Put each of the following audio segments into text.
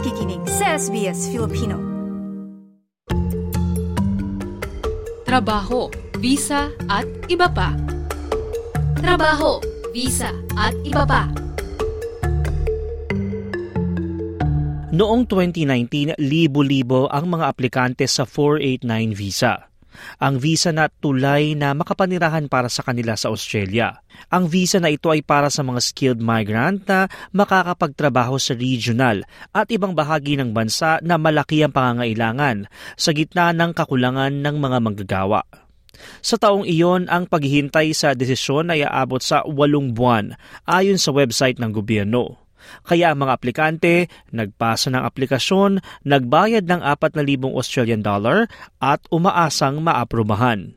nakikinig sa SBS Filipino. Trabaho, visa at iba pa. Trabaho, visa at iba pa. Noong 2019, libo-libo ang mga aplikante sa 489 visa ang visa na tulay na makapanirahan para sa kanila sa Australia. Ang visa na ito ay para sa mga skilled migrant na makakapagtrabaho sa regional at ibang bahagi ng bansa na malaki ang pangangailangan sa gitna ng kakulangan ng mga manggagawa. Sa taong iyon, ang paghihintay sa desisyon ay aabot sa walong buwan ayon sa website ng gobyerno. Kaya ang mga aplikante nagpasa ng aplikasyon, nagbayad ng 4,000 Australian dollar at umaasang maaprubahan.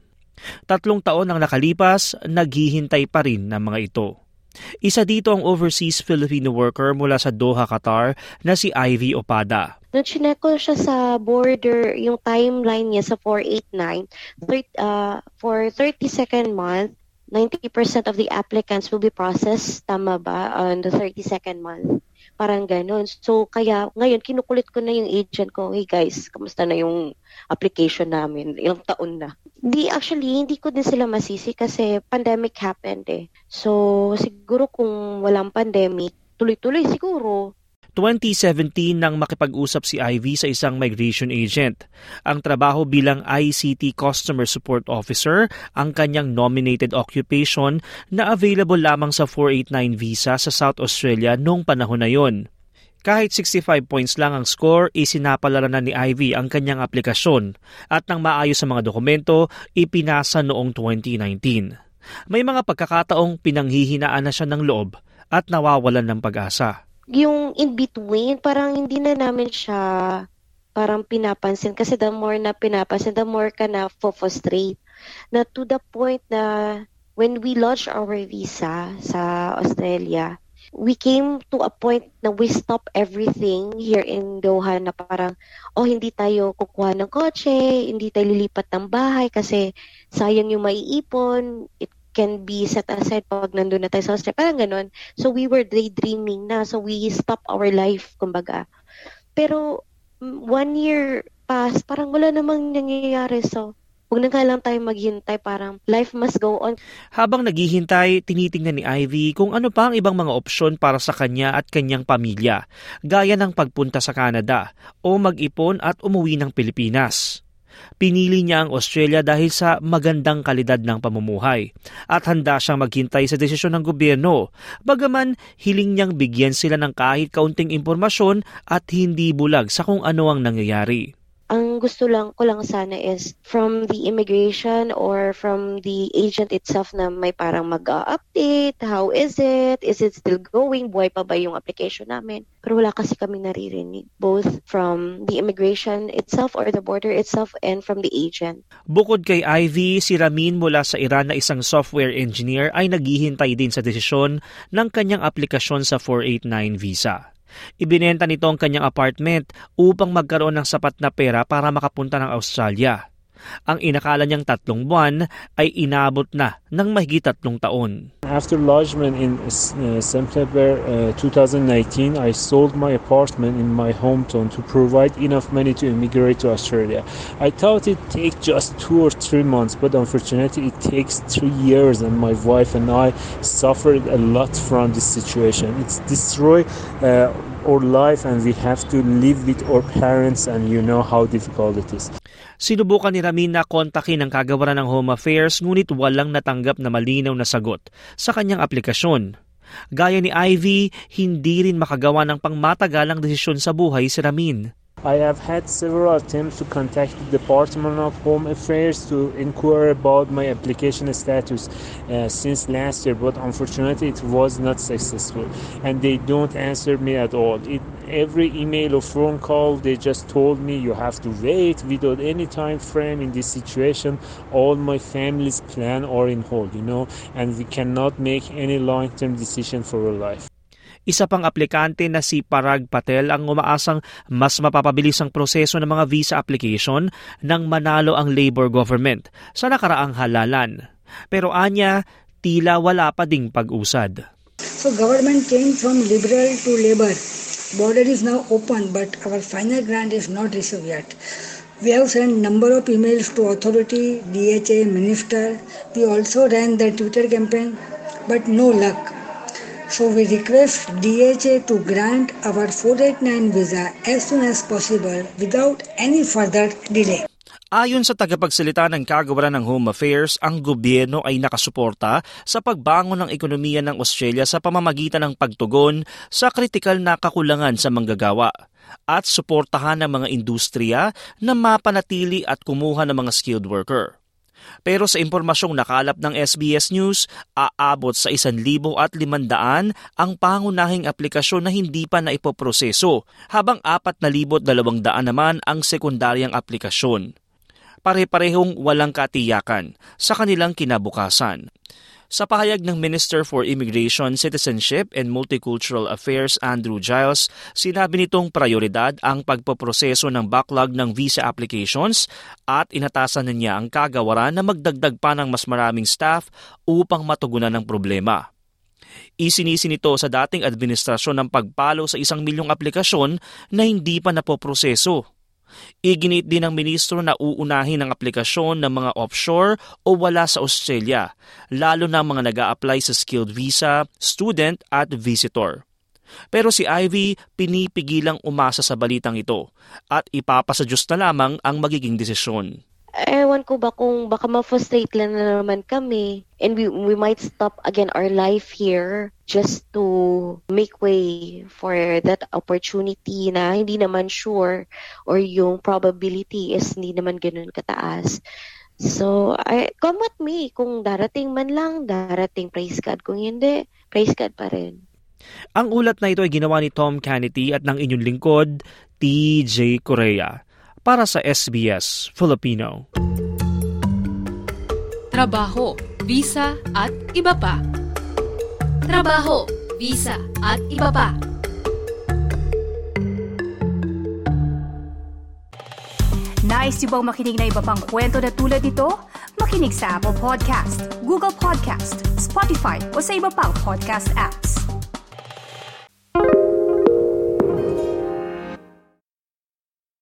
Tatlong taon ang nakalipas, naghihintay pa rin ng mga ito. Isa dito ang overseas Filipino worker mula sa Doha, Qatar na si Ivy Opada. Nung chinek ko siya sa border, yung timeline niya sa 489, uh, for 32nd month, 90% of the applicants will be processed, tama ba, on the 32nd month. Parang ganun. So, kaya ngayon, kinukulit ko na yung agent ko, hey guys, kamusta na yung application namin? Ilang taon na. Di, actually, hindi ko din sila masisi kasi pandemic happened eh. So, siguro kung walang pandemic, tuloy-tuloy siguro. 2017 nang makipag-usap si Ivy sa isang migration agent. Ang trabaho bilang ICT Customer Support Officer ang kanyang nominated occupation na available lamang sa 489 visa sa South Australia noong panahon na yon. Kahit 65 points lang ang score, isinapalala na ni Ivy ang kanyang aplikasyon at nang maayos sa mga dokumento, ipinasa noong 2019. May mga pagkakataong pinanghihinaan na siya ng loob at nawawalan ng pag-asa yung in between, parang hindi na namin siya parang pinapansin. Kasi the more na pinapansin, the more ka na frustrate. Na to the point na when we launched our visa sa Australia, we came to a point na we stop everything here in Doha na parang, oh, hindi tayo kukuha ng kotse, hindi tayo lilipat ng bahay kasi sayang yung maiipon, it can be set aside pag nandun na tayo sa Australia. Parang ganun. So, we were daydreaming na. So, we stop our life, kumbaga. Pero, one year pass, parang wala namang nangyayari. So, huwag na nga lang tayo maghintay. Parang life must go on. Habang naghihintay, tinitingnan ni Ivy kung ano pa ang ibang mga opsyon para sa kanya at kanyang pamilya, gaya ng pagpunta sa Canada o mag-ipon at umuwi ng Pilipinas. Pinili niya ang Australia dahil sa magandang kalidad ng pamumuhay at handa siyang maghintay sa desisyon ng gobyerno. Bagaman hiling niyang bigyan sila ng kahit kaunting impormasyon at hindi bulag sa kung ano ang nangyayari. Gusto lang ko lang sana is from the immigration or from the agent itself na may parang mag-update, how is it, is it still going, buhay pa ba yung application namin. Pero wala kasi kami naririnig, both from the immigration itself or the border itself and from the agent. Bukod kay Ivy, si Ramin mula sa Iran na isang software engineer ay naghihintay din sa desisyon ng kanyang aplikasyon sa 489 visa. Ibinenta nito ang kanyang apartment upang magkaroon ng sapat na pera para makapunta ng Australia. Ang inakala niyang tatlong buwan ay inabot na ng mahigit tatlong taon. After lodgement in uh, September uh, 2019, I sold my apartment in my hometown to provide enough money to immigrate to Australia. I thought it take just two or three months, but unfortunately it takes three years and my wife and I suffered a lot from this situation. It's destroyed uh, our life and we have to live with our parents and you know how difficult it is. Sinubukan ni Ramin na kontakin ang kagawaran ng Home Affairs ngunit walang natanggap na malinaw na sagot sa kanyang aplikasyon. Gaya ni Ivy, hindi rin makagawa ng pangmatagalang desisyon sa buhay si Ramin. I have had several attempts to contact the Department of Home Affairs to inquire about my application status uh, since last year, but unfortunately it was not successful and they don't answer me at all. It, every email or phone call, they just told me you have to wait without any time frame in this situation. All my family's plan are in hold, you know, and we cannot make any long-term decision for our life. Isa pang aplikante na si Parag Patel ang umaasang mas mapapabilis ang proseso ng mga visa application nang manalo ang Labor government sa nakaraang halalan. Pero anya, tila wala pa ding pag-usad. So government changed from liberal to labor. border is now open, but our final grant is not received yet. We have sent number of emails to authority, DHA, minister. We also ran the Twitter campaign, but no luck. So we request DHA to grant our 489 visa as soon as possible without any further delay. Ayon sa tagapagsalita ng kagawaran ng Home Affairs, ang gobyerno ay nakasuporta sa pagbangon ng ekonomiya ng Australia sa pamamagitan ng pagtugon sa kritikal na kakulangan sa manggagawa at suportahan ng mga industriya na mapanatili at kumuha ng mga skilled worker. Pero sa impormasyong nakalap ng SBS News, aabot sa 1,500 ang pangunahing aplikasyon na hindi pa naipoproseso, habang 4,200 naman ang sekundaryang aplikasyon pare-parehong walang katiyakan sa kanilang kinabukasan. Sa pahayag ng Minister for Immigration, Citizenship and Multicultural Affairs Andrew Giles, sinabi nitong prioridad ang pagpoproseso ng backlog ng visa applications at inatasan na niya ang kagawaran na magdagdag pa ng mas maraming staff upang matugunan ng problema. Isinisi nito sa dating administrasyon ng pagpalo sa isang milyong aplikasyon na hindi pa napoproseso Iginit din ng ministro na uunahin ang aplikasyon ng mga offshore o wala sa Australia, lalo na mga nag apply sa skilled visa, student at visitor. Pero si Ivy pinipigilang umasa sa balitang ito at ipapasa Diyos na lamang ang magiging desisyon ewan ko ba kung baka ma-frustrate lang na naman kami and we, we might stop again our life here just to make way for that opportunity na hindi naman sure or yung probability is hindi naman ganun kataas. So, I, come with me. Kung darating man lang, darating, praise God. Kung hindi, praise God pa rin. Ang ulat na ito ay ginawa ni Tom Canity at ng inyong lingkod, TJ Korea para sa SBS Filipino. Trabaho, visa at iba pa. Trabaho, visa at iba pa. Nice yung bang makinig na iba pang kwento na tulad ito? Makinig sa Apple Podcast, Google Podcast, Spotify o sa iba pang podcast apps.